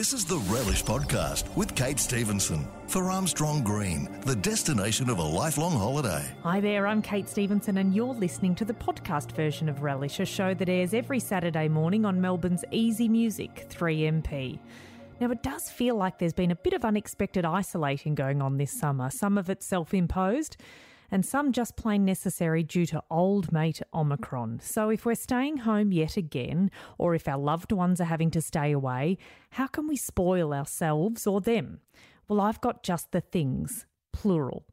This is the Relish Podcast with Kate Stevenson for Armstrong Green, the destination of a lifelong holiday. Hi there, I'm Kate Stevenson, and you're listening to the podcast version of Relish, a show that airs every Saturday morning on Melbourne's Easy Music 3MP. Now, it does feel like there's been a bit of unexpected isolating going on this summer, some of it self imposed and some just plain necessary due to old mate Omicron. So if we're staying home yet again, or if our loved ones are having to stay away, how can we spoil ourselves or them? Well, I've got just the things, plural.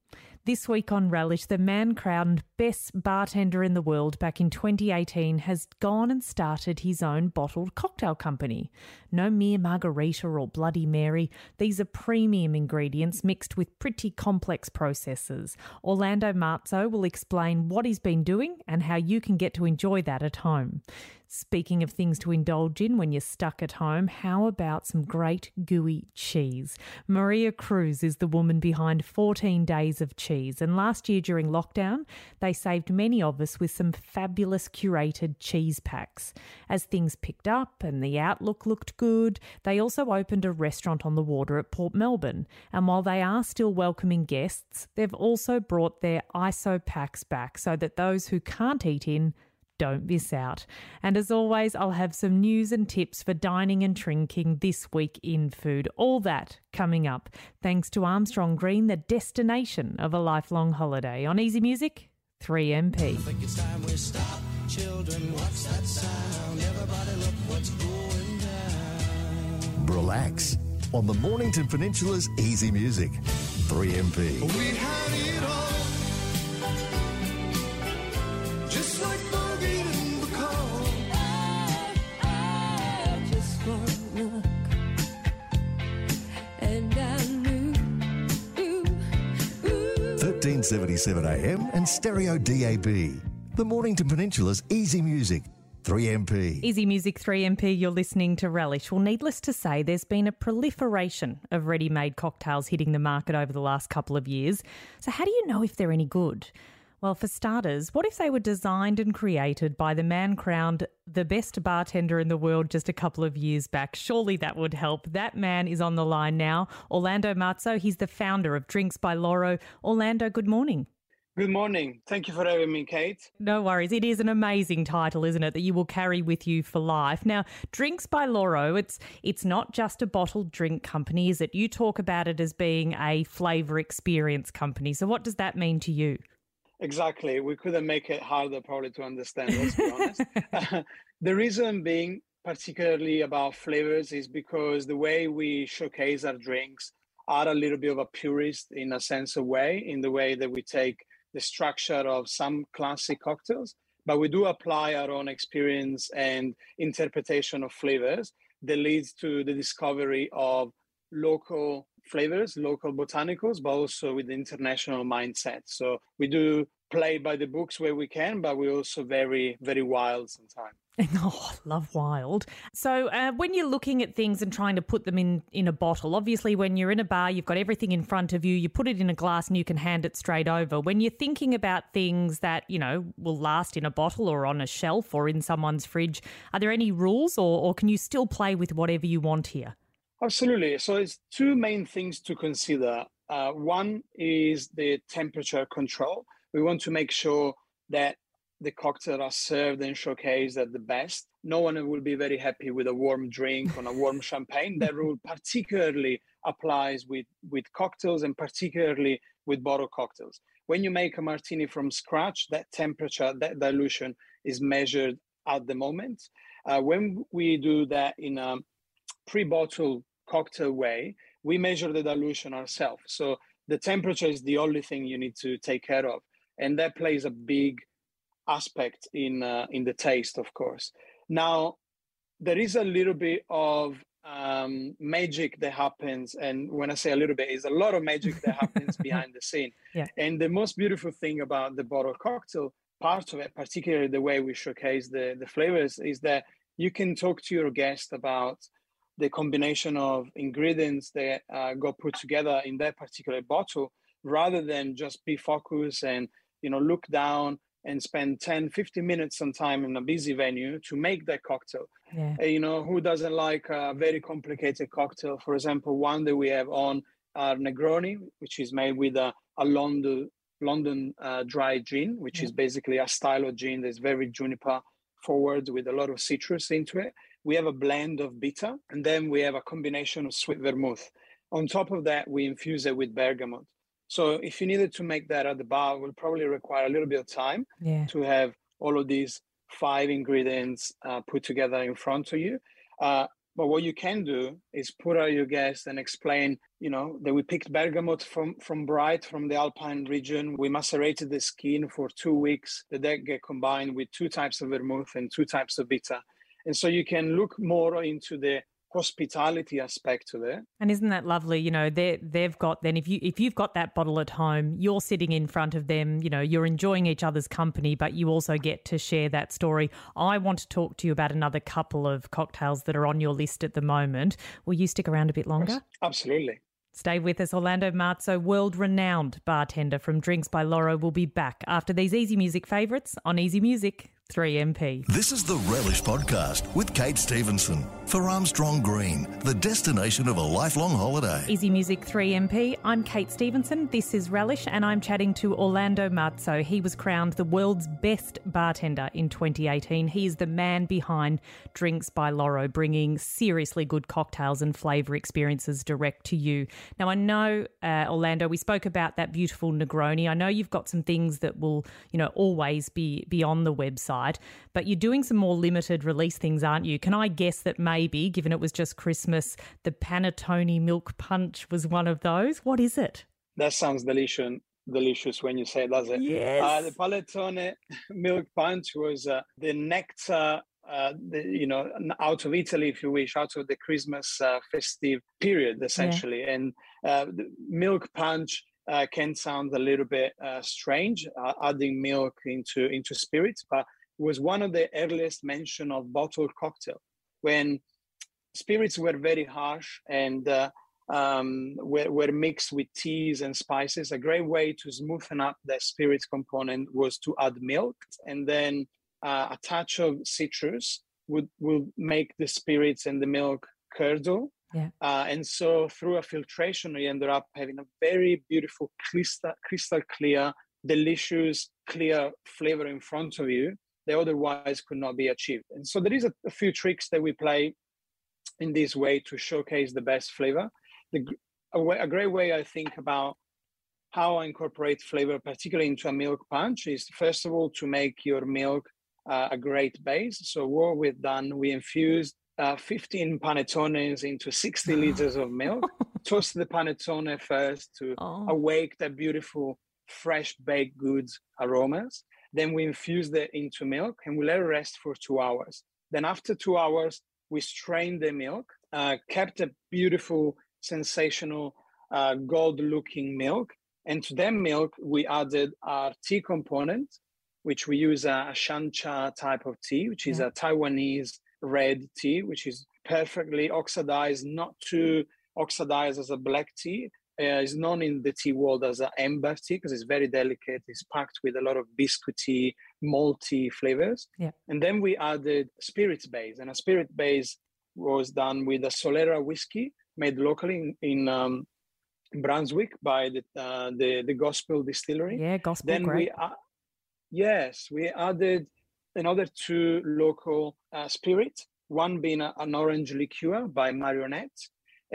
This week on Relish, the man crowned best bartender in the world back in 2018 has gone and started his own bottled cocktail company. No mere margarita or Bloody Mary, these are premium ingredients mixed with pretty complex processes. Orlando Marzo will explain what he's been doing and how you can get to enjoy that at home. Speaking of things to indulge in when you're stuck at home, how about some great gooey cheese? Maria Cruz is the woman behind 14 Days of Cheese, and last year during lockdown, they saved many of us with some fabulous curated cheese packs. As things picked up and the outlook looked good, they also opened a restaurant on the water at Port Melbourne, and while they are still welcoming guests, they've also brought their ISO packs back so that those who can't eat in don't miss out. And as always, I'll have some news and tips for dining and drinking this week in food. All that coming up, thanks to Armstrong Green, the destination of a lifelong holiday. On Easy Music, 3MP. Children, Relax on the Mornington Peninsula's Easy Music, 3MP. Thirteen seventy seven AM and stereo DAB. The Mornington Peninsula's Easy Music 3MP. Easy Music 3MP, you're listening to Relish. Well, needless to say, there's been a proliferation of ready made cocktails hitting the market over the last couple of years. So, how do you know if they're any good? Well, for starters, what if they were designed and created by the man crowned the best bartender in the world just a couple of years back? Surely that would help. That man is on the line now. Orlando Marzo, he's the founder of Drinks by Loro. Orlando, good morning. Good morning. Thank you for having me, Kate. No worries. It is an amazing title, isn't it, that you will carry with you for life. Now, Drinks by Loro, it's it's not just a bottled drink company, is it? You talk about it as being a flavor experience company. So what does that mean to you? Exactly. We couldn't make it harder probably to understand, let's be honest. the reason being particularly about flavors is because the way we showcase our drinks are a little bit of a purist in a sense of way, in the way that we take the structure of some classic cocktails, but we do apply our own experience and interpretation of flavors that leads to the discovery of local flavors, local botanicals, but also with the international mindset. So we do play by the books where we can, but we're also very, very wild sometimes. Oh, love wild. So, uh, when you're looking at things and trying to put them in in a bottle, obviously, when you're in a bar, you've got everything in front of you. You put it in a glass and you can hand it straight over. When you're thinking about things that you know will last in a bottle or on a shelf or in someone's fridge, are there any rules, or, or can you still play with whatever you want here? Absolutely. So, it's two main things to consider. Uh, one is the temperature control. We want to make sure that the cocktails are served and showcased at the best. No one will be very happy with a warm drink on a warm champagne. That rule particularly applies with, with cocktails and particularly with bottle cocktails. When you make a martini from scratch, that temperature, that dilution is measured at the moment. Uh, when we do that in a pre-bottle cocktail way, we measure the dilution ourselves. So the temperature is the only thing you need to take care of, and that plays a big aspect in uh, in the taste, of course. Now, there is a little bit of um, magic that happens, and when I say a little bit, is a lot of magic that happens behind the scene. Yeah. And the most beautiful thing about the bottle cocktail part of it, particularly the way we showcase the the flavors, is that you can talk to your guest about the combination of ingredients that uh, got put together in that particular bottle rather than just be focused and you know look down and spend 10, 15 minutes on time in a busy venue to make that cocktail. Yeah. Uh, you know, who doesn't like a very complicated cocktail? For example, one that we have on our Negroni, which is made with a, a London London uh, dry gin, which yeah. is basically a style of gin that's very juniper forward with a lot of citrus into it. We have a blend of bitter, and then we have a combination of sweet vermouth. On top of that, we infuse it with bergamot. So if you needed to make that at the bar, it will probably require a little bit of time yeah. to have all of these five ingredients uh, put together in front of you. Uh, but what you can do is put out your guest and explain, you know, that we picked bergamot from from Bright from the Alpine region. We macerated the skin for two weeks. The deck get combined with two types of vermouth and two types of bitter. And so you can look more into the hospitality aspect to it. And isn't that lovely? You know, they they've got then if you if you've got that bottle at home, you're sitting in front of them, you know, you're enjoying each other's company, but you also get to share that story. I want to talk to you about another couple of cocktails that are on your list at the moment. Will you stick around a bit longer? Absolutely. Stay with us. Orlando Marzo, world renowned bartender from Drinks by Loro, will be back after these easy music favourites on Easy Music. 3MP. This is the Relish Podcast with Kate Stevenson for Armstrong Green, the destination of a lifelong holiday. Easy Music 3MP. I'm Kate Stevenson. This is Relish, and I'm chatting to Orlando Marzo. He was crowned the world's best bartender in 2018. He is the man behind Drinks by Loro, bringing seriously good cocktails and flavour experiences direct to you. Now, I know, uh, Orlando, we spoke about that beautiful Negroni. I know you've got some things that will, you know, always be, be on the website side, but you're doing some more limited release things, aren't you? Can I guess that maybe, given it was just Christmas, the panettone milk punch was one of those? What is it? That sounds delicious. Delicious when you say it, does it? Yes. Uh, the panettone milk punch was uh, the nectar uh, the, you know, out of Italy, if you wish, out of the Christmas uh, festive period, essentially. Yeah. And uh, the milk punch uh, can sound a little bit uh, strange, uh, adding milk into into spirits, but was one of the earliest mention of bottled cocktail when spirits were very harsh and uh, um, were, were mixed with teas and spices. A great way to smoothen up the spirits component was to add milk and then uh, a touch of citrus would, would make the spirits and the milk curdle. Yeah. Uh, and so through a filtration, we ended up having a very beautiful, crystal, crystal clear, delicious, clear flavor in front of you that otherwise could not be achieved. And so there is a, a few tricks that we play in this way to showcase the best flavor. The, a, way, a great way I think about how I incorporate flavor, particularly into a milk punch, is first of all to make your milk uh, a great base. So what we've done, we infused uh, 15 panettones into 60 liters of milk. Toast the panettone first to oh. awake that beautiful fresh baked goods aromas. Then we infuse it into milk and we let it rest for two hours. Then after two hours, we strain the milk, uh, kept a beautiful, sensational, uh, gold-looking milk. And to that milk, we added our tea component, which we use a, a shancha type of tea, which is yeah. a Taiwanese red tea, which is perfectly oxidized, not too oxidized as a black tea, uh, is known in the tea world as an amber tea because it's very delicate. It's packed with a lot of biscuity, malty flavors. Yeah. And then we added spirits base, and a spirit base was done with a Solera whiskey made locally in, in um, Brunswick by the, uh, the the Gospel Distillery. Yeah, Gospel. Then great. we uh, yes, we added another two local uh, spirits. One being a, an orange liqueur by Marionette.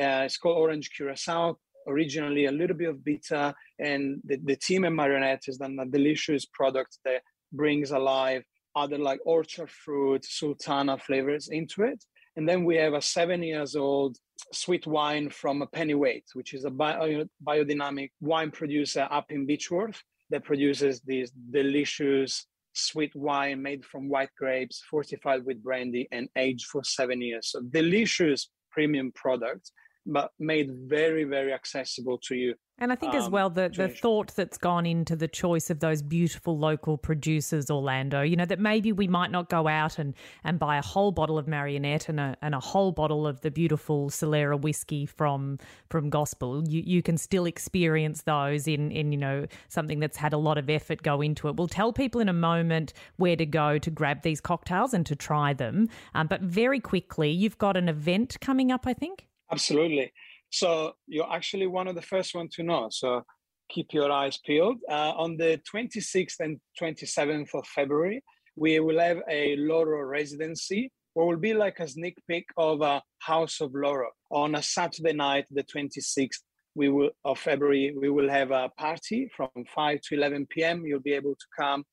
Uh, it's called Orange Curacao originally a little bit of bitter, and the, the team at Marionette has done a delicious product that brings alive other like orchard fruit, sultana flavors into it. And then we have a seven years old sweet wine from a Pennyweight, which is a bio, biodynamic wine producer up in Beechworth that produces this delicious sweet wine made from white grapes, fortified with brandy and aged for seven years. So delicious premium product but made very, very accessible to you. And I think um, as well the, the thought that's gone into the choice of those beautiful local producers, Orlando, you know, that maybe we might not go out and, and buy a whole bottle of Marionette and a, and a whole bottle of the beautiful Solera whiskey from from Gospel. You, you can still experience those in, in, you know, something that's had a lot of effort go into it. We'll tell people in a moment where to go to grab these cocktails and to try them. Um, but very quickly, you've got an event coming up, I think? Absolutely. So you're actually one of the first one to know. So keep your eyes peeled. Uh, on the 26th and 27th of February, we will have a Loro residency, what will be like a sneak peek of a House of Loro. On a Saturday night, the 26th we will, of February, we will have a party from 5 to 11 p.m. You'll be able to come,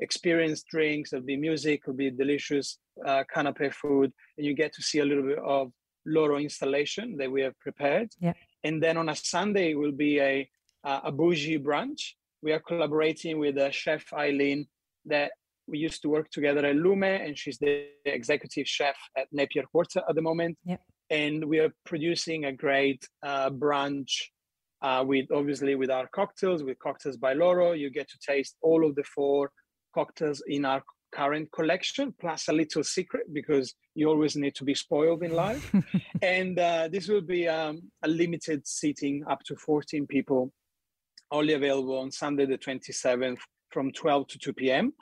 experience drinks, there'll be music, it'll be delicious uh, canapé food, and you get to see a little bit of Loro installation that we have prepared. Yeah. And then on a Sunday it will be a a bougie brunch. We are collaborating with a chef Eileen that we used to work together at Lume, and she's the executive chef at Napier Quarter at the moment. Yeah. And we are producing a great uh, brunch uh, with obviously with our cocktails, with cocktails by Loro. You get to taste all of the four cocktails in our current collection, plus a little secret because you always need to be spoiled in life. and uh, this will be um, a limited seating up to 14 people, only available on Sunday, the 27th from 12 to 2 p.m.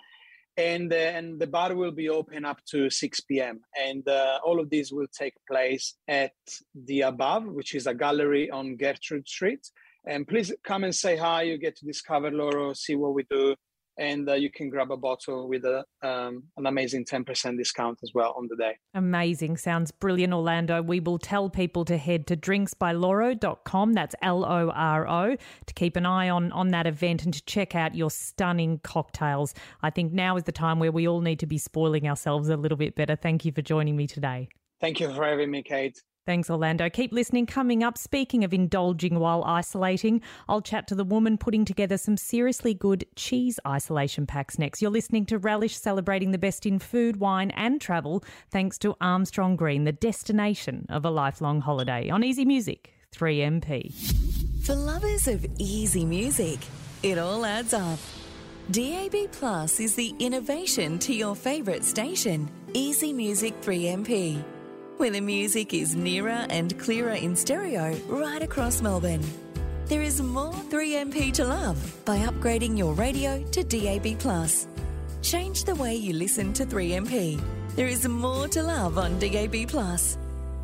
And then the bar will be open up to 6 p.m. And uh, all of these will take place at the Above, which is a gallery on Gertrude Street. And please come and say hi. You get to discover Loro, see what we do, and uh, you can grab a bottle with a, um, an amazing 10% discount as well on the day. Amazing. Sounds brilliant, Orlando. We will tell people to head to drinksbyloro.com, that's L O R O, to keep an eye on, on that event and to check out your stunning cocktails. I think now is the time where we all need to be spoiling ourselves a little bit better. Thank you for joining me today. Thank you for having me, Kate. Thanks, Orlando. Keep listening. Coming up, speaking of indulging while isolating, I'll chat to the woman putting together some seriously good cheese isolation packs next. You're listening to Relish, celebrating the best in food, wine, and travel, thanks to Armstrong Green, the destination of a lifelong holiday. On Easy Music, 3MP. For lovers of easy music, it all adds up. DAB Plus is the innovation to your favourite station, Easy Music 3MP where the music is nearer and clearer in stereo right across Melbourne. There is more 3MP to love by upgrading your radio to DAB. Change the way you listen to 3MP. There is more to love on DAB.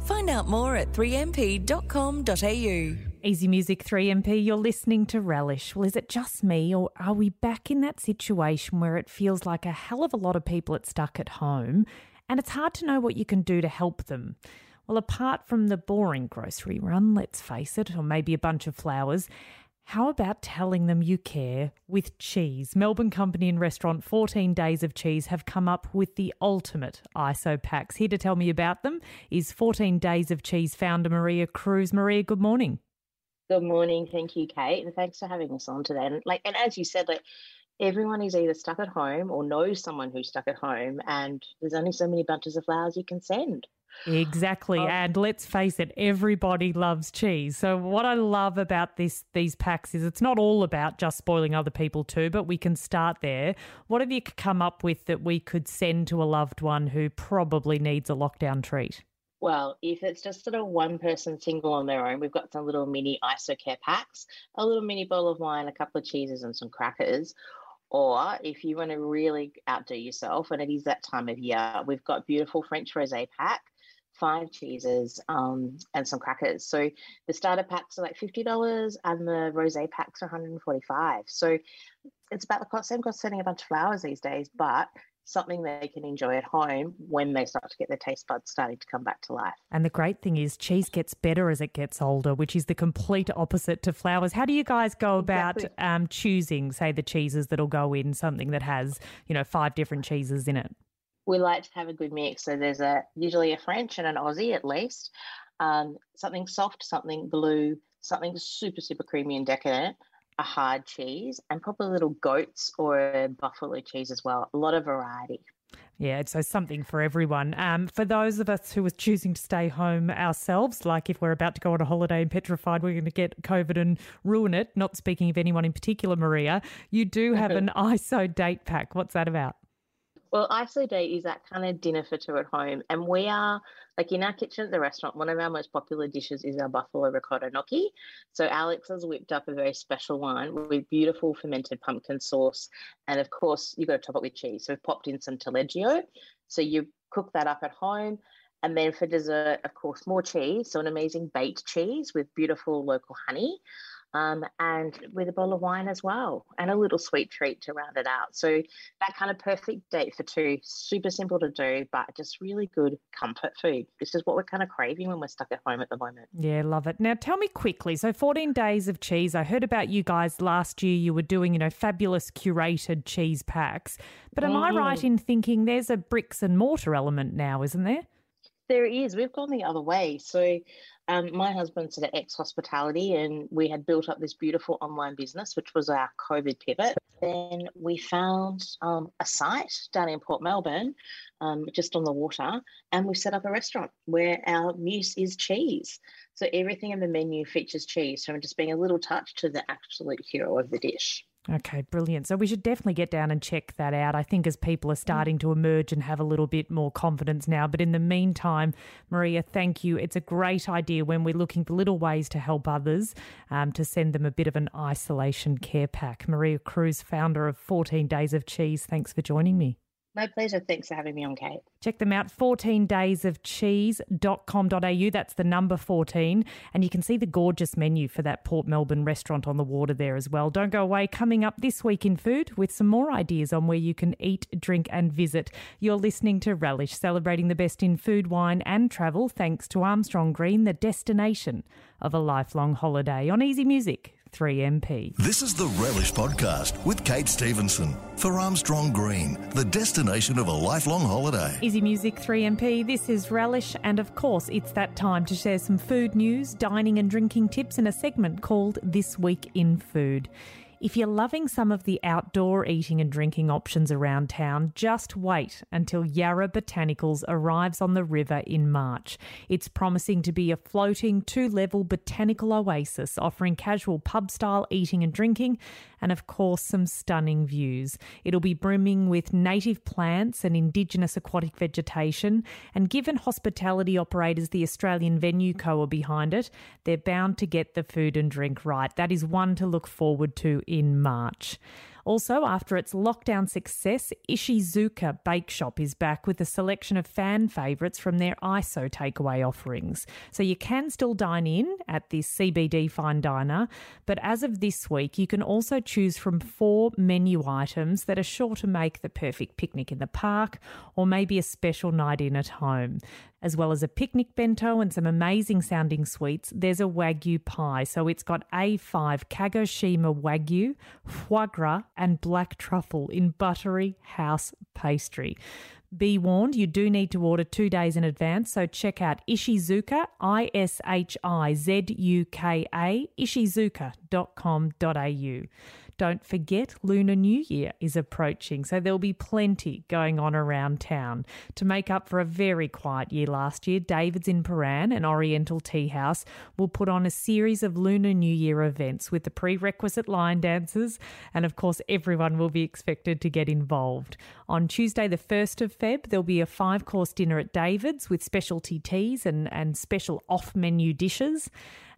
Find out more at 3mp.com.au. Easy Music 3MP, you're listening to Relish. Well, is it just me, or are we back in that situation where it feels like a hell of a lot of people are stuck at home and it's hard to know what you can do to help them. Well, apart from the boring grocery run, let's face it, or maybe a bunch of flowers, how about telling them you care with cheese? Melbourne Company and Restaurant 14 Days of Cheese have come up with the ultimate ISO packs. Here to tell me about them is 14 Days of Cheese founder Maria Cruz. Maria, good morning. Good morning. Thank you, Kate. And thanks for having us on today. And like and as you said, like everyone is either stuck at home or knows someone who's stuck at home, and there's only so many bunches of flowers you can send. Exactly. Um, and let's face it, everybody loves cheese. So what I love about this these packs is it's not all about just spoiling other people too, but we can start there. What have you come up with that we could send to a loved one who probably needs a lockdown treat? Well, if it's just sort of one person single on their own, we've got some little mini IsoCare packs, a little mini bowl of wine, a couple of cheeses, and some crackers. Or if you want to really outdo yourself, and it is that time of year, we've got beautiful French rosé pack, five cheeses, um, and some crackers. So the starter packs are like fifty dollars, and the rosé packs are one hundred and forty-five. So it's about the cost, same cost sending a bunch of flowers these days, but something they can enjoy at home when they start to get their taste buds starting to come back to life. And the great thing is, cheese gets better as it gets older, which is the complete opposite to flowers. How do you guys go about exactly. um, choosing, say, the cheeses that'll go in something that has, you know, five different cheeses in it? We like to have a good mix. So there's a usually a French and an Aussie at least. Um, something soft, something blue, something super super creamy and decadent, a hard cheese and probably little goats or buffalo cheese as well. A lot of variety. Yeah, so something for everyone. Um, for those of us who are choosing to stay home ourselves, like if we're about to go on a holiday and petrified we're going to get COVID and ruin it, not speaking of anyone in particular, Maria, you do have an ISO date pack. What's that about? Well, Date is that kind of dinner for two at home. And we are, like in our kitchen at the restaurant, one of our most popular dishes is our buffalo ricotta gnocchi. So Alex has whipped up a very special one with beautiful fermented pumpkin sauce. And of course, you've got to top it with cheese. So we've popped in some taleggio. So you cook that up at home. And then for dessert, of course, more cheese. So an amazing baked cheese with beautiful local honey um, and with a bottle of wine as well, and a little sweet treat to round it out. So that kind of perfect date for two, super simple to do, but just really good comfort food. This is what we're kind of craving when we're stuck at home at the moment. Yeah, love it. Now tell me quickly. So 14 days of cheese. I heard about you guys last year. You were doing, you know, fabulous curated cheese packs. But am mm. I right in thinking there's a bricks and mortar element now, isn't there? There is. We've gone the other way. So um, my husband's at ex hospitality, and we had built up this beautiful online business, which was our COVID pivot. Then we found um, a site down in Port Melbourne, um, just on the water, and we set up a restaurant where our muse is cheese. So everything in the menu features cheese, from just being a little touch to the absolute hero of the dish. Okay, brilliant. So we should definitely get down and check that out. I think as people are starting to emerge and have a little bit more confidence now. But in the meantime, Maria, thank you. It's a great idea when we're looking for little ways to help others um, to send them a bit of an isolation care pack. Maria Cruz, founder of 14 Days of Cheese, thanks for joining me. My pleasure. Thanks for having me on, Kate. Check them out, 14daysofcheese.com.au. That's the number 14. And you can see the gorgeous menu for that Port Melbourne restaurant on the water there as well. Don't go away. Coming up this week in food with some more ideas on where you can eat, drink, and visit. You're listening to Relish, celebrating the best in food, wine, and travel, thanks to Armstrong Green, the destination of a lifelong holiday on Easy Music. 3MP. This is the Relish Podcast with Kate Stevenson for Armstrong Green, the destination of a lifelong holiday. Easy Music 3MP, this is Relish, and of course, it's that time to share some food news, dining and drinking tips in a segment called This Week in Food. If you're loving some of the outdoor eating and drinking options around town, just wait until Yarra Botanicals arrives on the river in March. It's promising to be a floating two level botanical oasis offering casual pub style eating and drinking and, of course, some stunning views. It'll be brimming with native plants and indigenous aquatic vegetation. And given hospitality operators the Australian Venue Co. are behind it, they're bound to get the food and drink right. That is one to look forward to in March. Also, after its lockdown success, Ishizuka Bake Shop is back with a selection of fan favourites from their ISO takeaway offerings. So you can still dine in at this CBD fine diner, but as of this week, you can also choose from four menu items that are sure to make the perfect picnic in the park or maybe a special night in at home as well as a picnic bento and some amazing sounding sweets, there's a Wagyu pie. So it's got A5 Kagoshima Wagyu, foie gras, and black truffle in buttery house pastry. Be warned, you do need to order two days in advance, so check out Ishizuka, I S H I Z U K A, ishizuka.com.au. Don't forget, Lunar New Year is approaching, so there'll be plenty going on around town. To make up for a very quiet year last year, David's in Prahran an Oriental Tea House will put on a series of Lunar New Year events with the prerequisite line dances, and of course, everyone will be expected to get involved. On Tuesday, the 1st of Feb, there'll be a five course dinner at David's with specialty teas and, and special off menu dishes.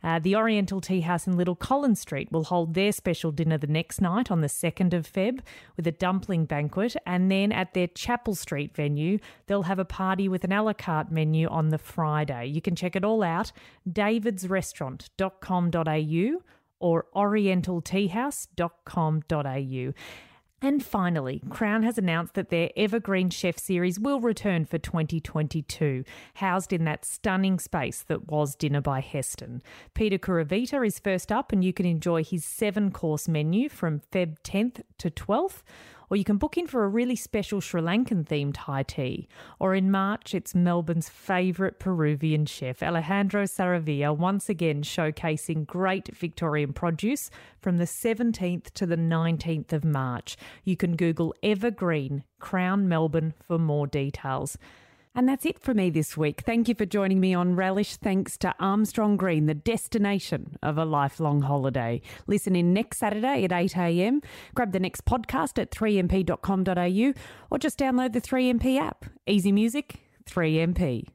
Uh, the Oriental Tea House in Little Collins Street will hold their special dinner the next night on the 2nd of Feb with a dumpling banquet. And then at their Chapel Street venue, they'll have a party with an a la carte menu on the Friday. You can check it all out, davidsrestaurant.com.au or orientalteahouse.com.au. And finally, Crown has announced that their Evergreen Chef series will return for 2022, housed in that stunning space that was Dinner by Heston. Peter Kuruvita is first up, and you can enjoy his seven course menu from Feb 10th to 12th Or you can book in for a really special Sri Lankan themed high tea. Or in March, it's Melbourne's favourite Peruvian chef, Alejandro Saravia, once again showcasing great Victorian produce from the 17th to the 19th of March. You can Google Evergreen Crown Melbourne for more details. And that's it for me this week. Thank you for joining me on Relish. Thanks to Armstrong Green, the destination of a lifelong holiday. Listen in next Saturday at 8am. Grab the next podcast at 3mp.com.au or just download the 3MP app. Easy music, 3MP.